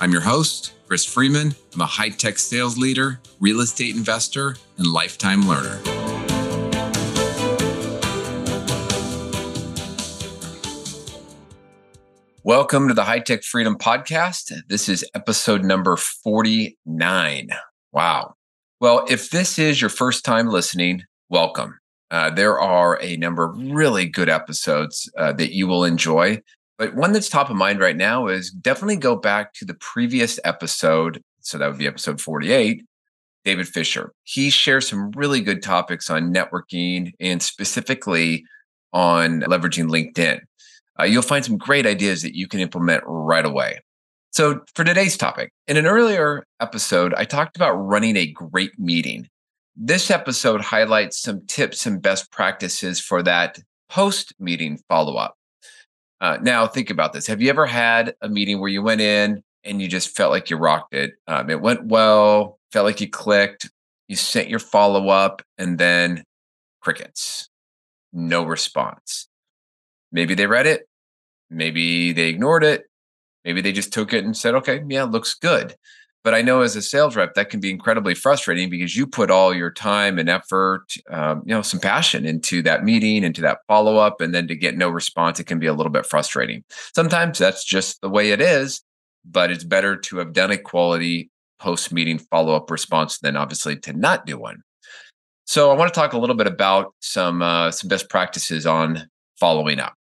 I'm your host, Chris Freeman. I'm a high tech sales leader, real estate investor, and lifetime learner. Welcome to the High Tech Freedom Podcast. This is episode number 49. Wow. Well, if this is your first time listening, welcome. Uh, there are a number of really good episodes uh, that you will enjoy. But one that's top of mind right now is definitely go back to the previous episode. So that would be episode 48. David Fisher. He shares some really good topics on networking and specifically on leveraging LinkedIn. Uh, you'll find some great ideas that you can implement right away. So, for today's topic, in an earlier episode, I talked about running a great meeting. This episode highlights some tips and best practices for that post meeting follow up. Uh, now, think about this. Have you ever had a meeting where you went in and you just felt like you rocked it? Um, it went well, felt like you clicked, you sent your follow up, and then crickets, no response. Maybe they read it, maybe they ignored it, maybe they just took it and said, okay, yeah, looks good. But I know as a sales rep, that can be incredibly frustrating because you put all your time and effort, um, you know, some passion into that meeting, into that follow up, and then to get no response, it can be a little bit frustrating. Sometimes that's just the way it is, but it's better to have done a quality post meeting follow up response than obviously to not do one. So I want to talk a little bit about some uh, some best practices on following up.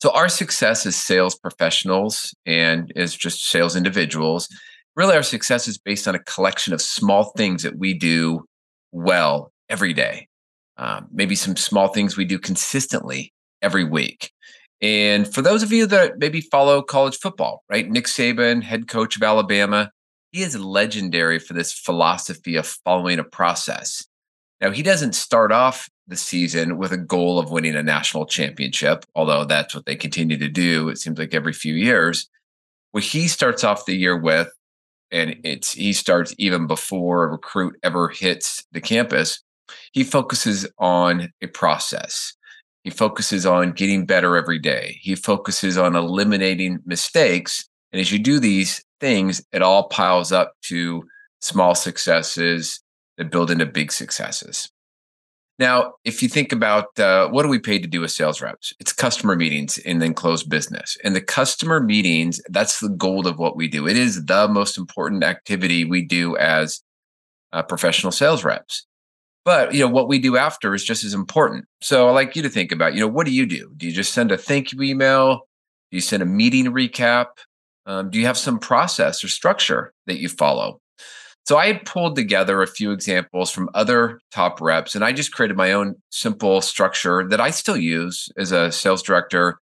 So our success as sales professionals and as just sales individuals really our success is based on a collection of small things that we do well every day. Um, maybe some small things we do consistently every week. And for those of you that maybe follow college football, right? Nick Saban, head coach of Alabama, he is legendary for this philosophy of following a process. Now, he doesn't start off the season with a goal of winning a national championship, although that's what they continue to do, it seems like every few years. What he starts off the year with and it's he starts even before a recruit ever hits the campus he focuses on a process. He focuses on getting better every day. He focuses on eliminating mistakes. And as you do these things it all piles up to small successes that build into big successes now, if you think about uh, what are we paid to do as sales reps? It's customer meetings and then close business. And the customer meetings, that's the gold of what we do. It is the most important activity we do as uh, professional sales reps. But you know what we do after is just as important. So I like you to think about, you know, what do you do? Do you just send a thank you email? Do you send a meeting recap? Um, do you have some process or structure that you follow? So I had pulled together a few examples from other top reps, and I just created my own simple structure that I still use as a sales director,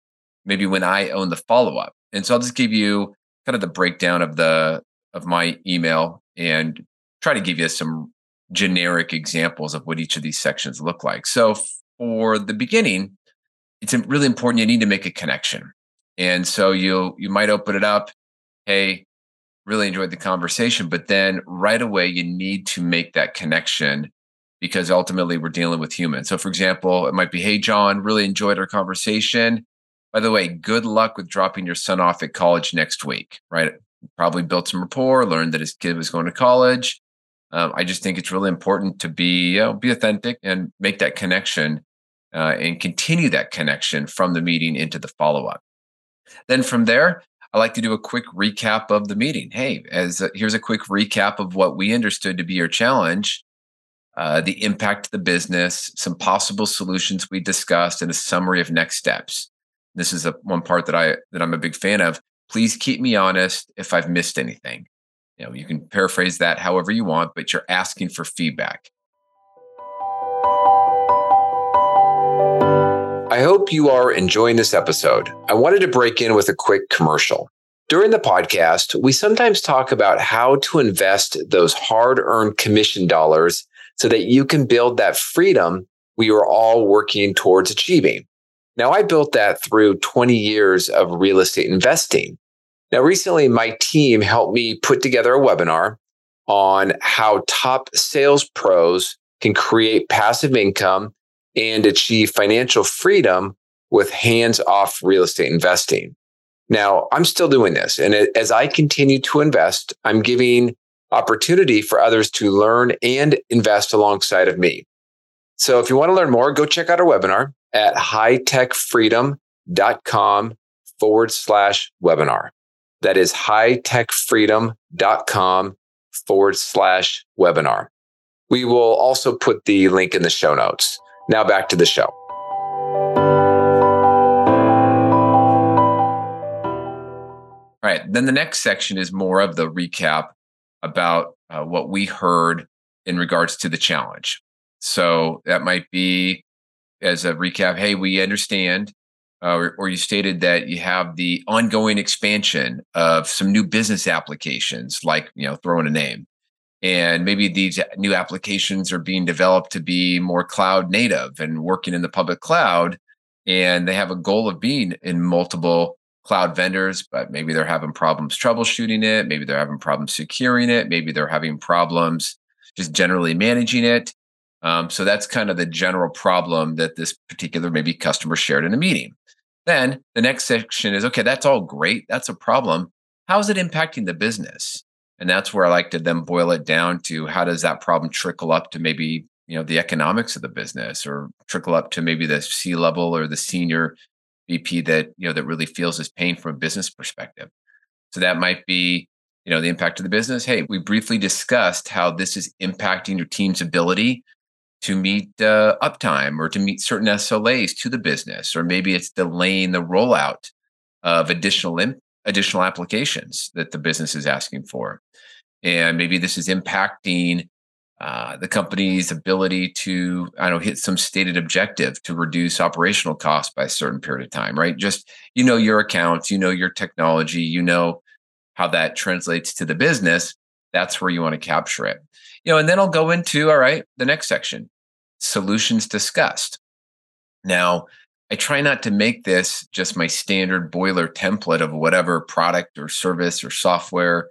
maybe when I own the follow up. And so I'll just give you kind of the breakdown of the of my email and try to give you some generic examples of what each of these sections look like. So for the beginning, it's really important you need to make a connection. And so you you might open it up, hey, really enjoyed the conversation, but then right away you need to make that connection because ultimately we're dealing with humans. So, for example, it might be, Hey, John, really enjoyed our conversation. By the way, good luck with dropping your son off at college next week, right? Probably built some rapport, learned that his kid was going to college. Um, I just think it's really important to be, you know, be authentic and make that connection uh, and continue that connection from the meeting into the follow up. Then from there, I like to do a quick recap of the meeting. Hey, as a, here's a quick recap of what we understood to be your challenge, uh, the impact the business, some possible solutions we discussed, and a summary of next steps. This is a, one part that I that I'm a big fan of. Please keep me honest if I've missed anything. You know, you can paraphrase that however you want, but you're asking for feedback. Hope you are enjoying this episode. I wanted to break in with a quick commercial. During the podcast, we sometimes talk about how to invest those hard earned commission dollars so that you can build that freedom we are all working towards achieving. Now, I built that through 20 years of real estate investing. Now, recently, my team helped me put together a webinar on how top sales pros can create passive income and achieve financial freedom with hands off real estate investing. Now, I'm still doing this. And as I continue to invest, I'm giving opportunity for others to learn and invest alongside of me. So if you want to learn more, go check out our webinar at hightechfreedom.com forward slash webinar. That is hightechfreedom.com forward slash webinar. We will also put the link in the show notes. Now back to the show. All right. Then the next section is more of the recap about uh, what we heard in regards to the challenge. So that might be as a recap hey, we understand, uh, or, or, you stated that you have the ongoing expansion of some new business applications, like, you know, throwing a name. And maybe these new applications are being developed to be more cloud native and working in the public cloud. And they have a goal of being in multiple cloud vendors, but maybe they're having problems troubleshooting it. Maybe they're having problems securing it. Maybe they're having problems just generally managing it. Um, so that's kind of the general problem that this particular maybe customer shared in a meeting. Then the next section is okay, that's all great. That's a problem. How is it impacting the business? And that's where I like to then boil it down to how does that problem trickle up to maybe you know the economics of the business or trickle up to maybe the C level or the senior VP that you know that really feels this pain from a business perspective. So that might be you know the impact of the business. Hey, we briefly discussed how this is impacting your team's ability to meet uh, uptime or to meet certain SLAs to the business, or maybe it's delaying the rollout of additional in, additional applications that the business is asking for, and maybe this is impacting uh, the company's ability to I don't know hit some stated objective to reduce operational costs by a certain period of time, right? Just you know your accounts, you know your technology, you know how that translates to the business. That's where you want to capture it. You know, and then I'll go into all right, the next section, solutions discussed. Now, I try not to make this just my standard boiler template of whatever product or service or software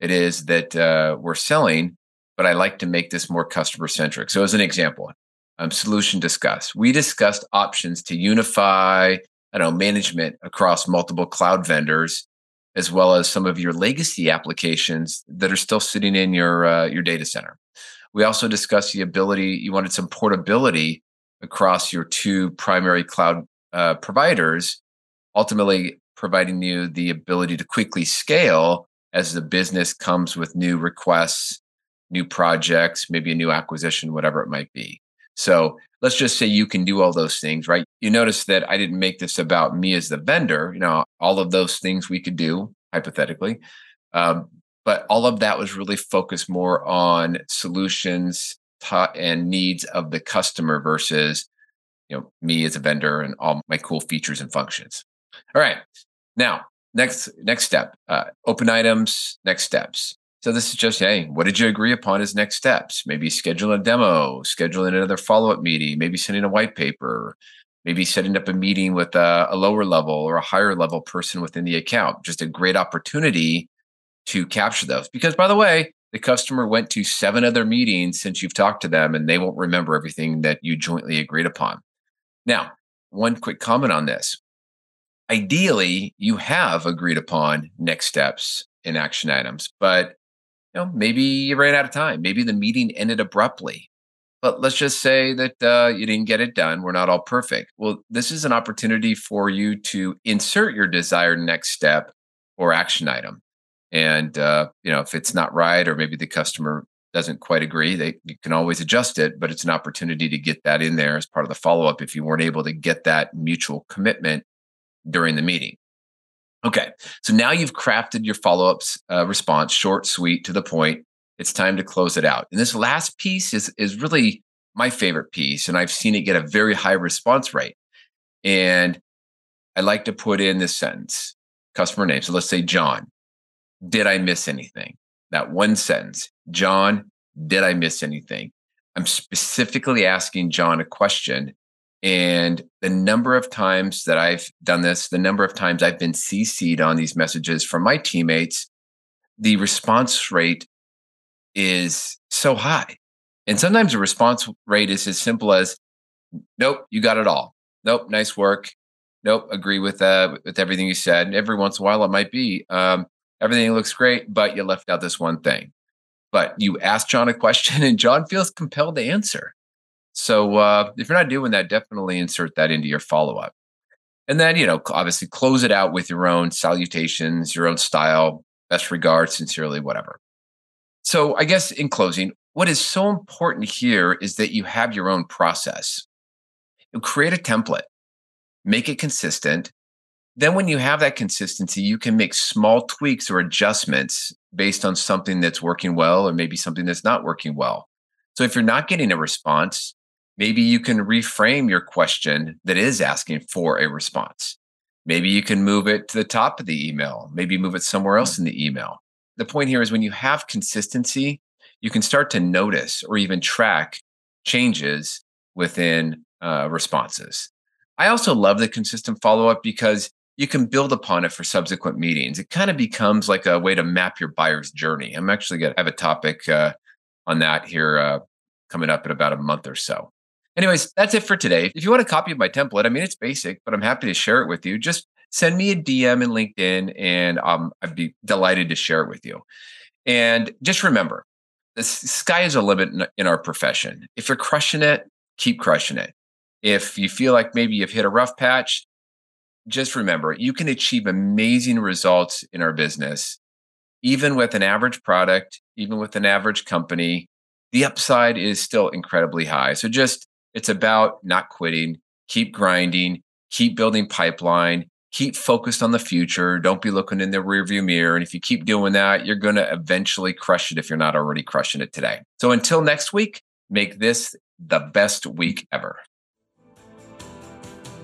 it is that uh, we're selling but I like to make this more customer centric. So, as an example, um, solution discuss. We discussed options to unify, I don't know, management across multiple cloud vendors, as well as some of your legacy applications that are still sitting in your uh, your data center. We also discussed the ability. You wanted some portability across your two primary cloud uh, providers, ultimately providing you the ability to quickly scale as the business comes with new requests new projects, maybe a new acquisition, whatever it might be. So let's just say you can do all those things, right? You notice that I didn't make this about me as the vendor. You know, all of those things we could do hypothetically. Um, but all of that was really focused more on solutions and needs of the customer versus, you know, me as a vendor and all my cool features and functions. All right. Now, next next step, uh, open items, next steps. So this is just, hey, what did you agree upon as next steps? Maybe schedule a demo, scheduling another follow-up meeting, maybe sending a white paper, maybe setting up a meeting with a, a lower level or a higher level person within the account. Just a great opportunity to capture those. Because by the way, the customer went to seven other meetings since you've talked to them and they won't remember everything that you jointly agreed upon. Now, one quick comment on this. Ideally, you have agreed upon next steps and action items, but you know, maybe you ran out of time. Maybe the meeting ended abruptly. But let's just say that uh, you didn't get it done. We're not all perfect. Well, this is an opportunity for you to insert your desired next step or action item. And uh, you know, if it's not right, or maybe the customer doesn't quite agree, they you can always adjust it. But it's an opportunity to get that in there as part of the follow up if you weren't able to get that mutual commitment during the meeting. Okay, so now you've crafted your follow ups uh, response, short, sweet, to the point. It's time to close it out. And this last piece is is really my favorite piece, and I've seen it get a very high response rate. And I like to put in this sentence: customer name. So let's say John. Did I miss anything? That one sentence. John, did I miss anything? I'm specifically asking John a question. And the number of times that I've done this, the number of times I've been CC'd on these messages from my teammates, the response rate is so high. And sometimes the response rate is as simple as, nope, you got it all. Nope, nice work. Nope, agree with uh, with everything you said. And every once in a while, it might be um, everything looks great, but you left out this one thing. But you ask John a question, and John feels compelled to answer. So uh, if you're not doing that, definitely insert that into your follow up. And then, you know, obviously close it out with your own salutations, your own style, best regards, sincerely, whatever. So I guess in closing, what is so important here is that you have your own process. You create a template, make it consistent. Then, when you have that consistency, you can make small tweaks or adjustments based on something that's working well or maybe something that's not working well. So, if you're not getting a response, maybe you can reframe your question that is asking for a response. Maybe you can move it to the top of the email, maybe move it somewhere else in the email. The point here is when you have consistency, you can start to notice or even track changes within uh, responses. I also love the consistent follow up because you can build upon it for subsequent meetings. It kind of becomes like a way to map your buyer's journey. I'm actually going to have a topic uh, on that here uh, coming up in about a month or so. Anyways, that's it for today. If you want a copy of my template, I mean, it's basic, but I'm happy to share it with you. Just send me a DM in LinkedIn and um, I'd be delighted to share it with you. And just remember, the sky is a limit in, in our profession. If you're crushing it, keep crushing it. If you feel like maybe you've hit a rough patch, just remember you can achieve amazing results in our business, even with an average product, even with an average company. The upside is still incredibly high. So just it's about not quitting, keep grinding, keep building pipeline, keep focused on the future. Don't be looking in the rearview mirror. And if you keep doing that, you're going to eventually crush it if you're not already crushing it today. So until next week, make this the best week ever.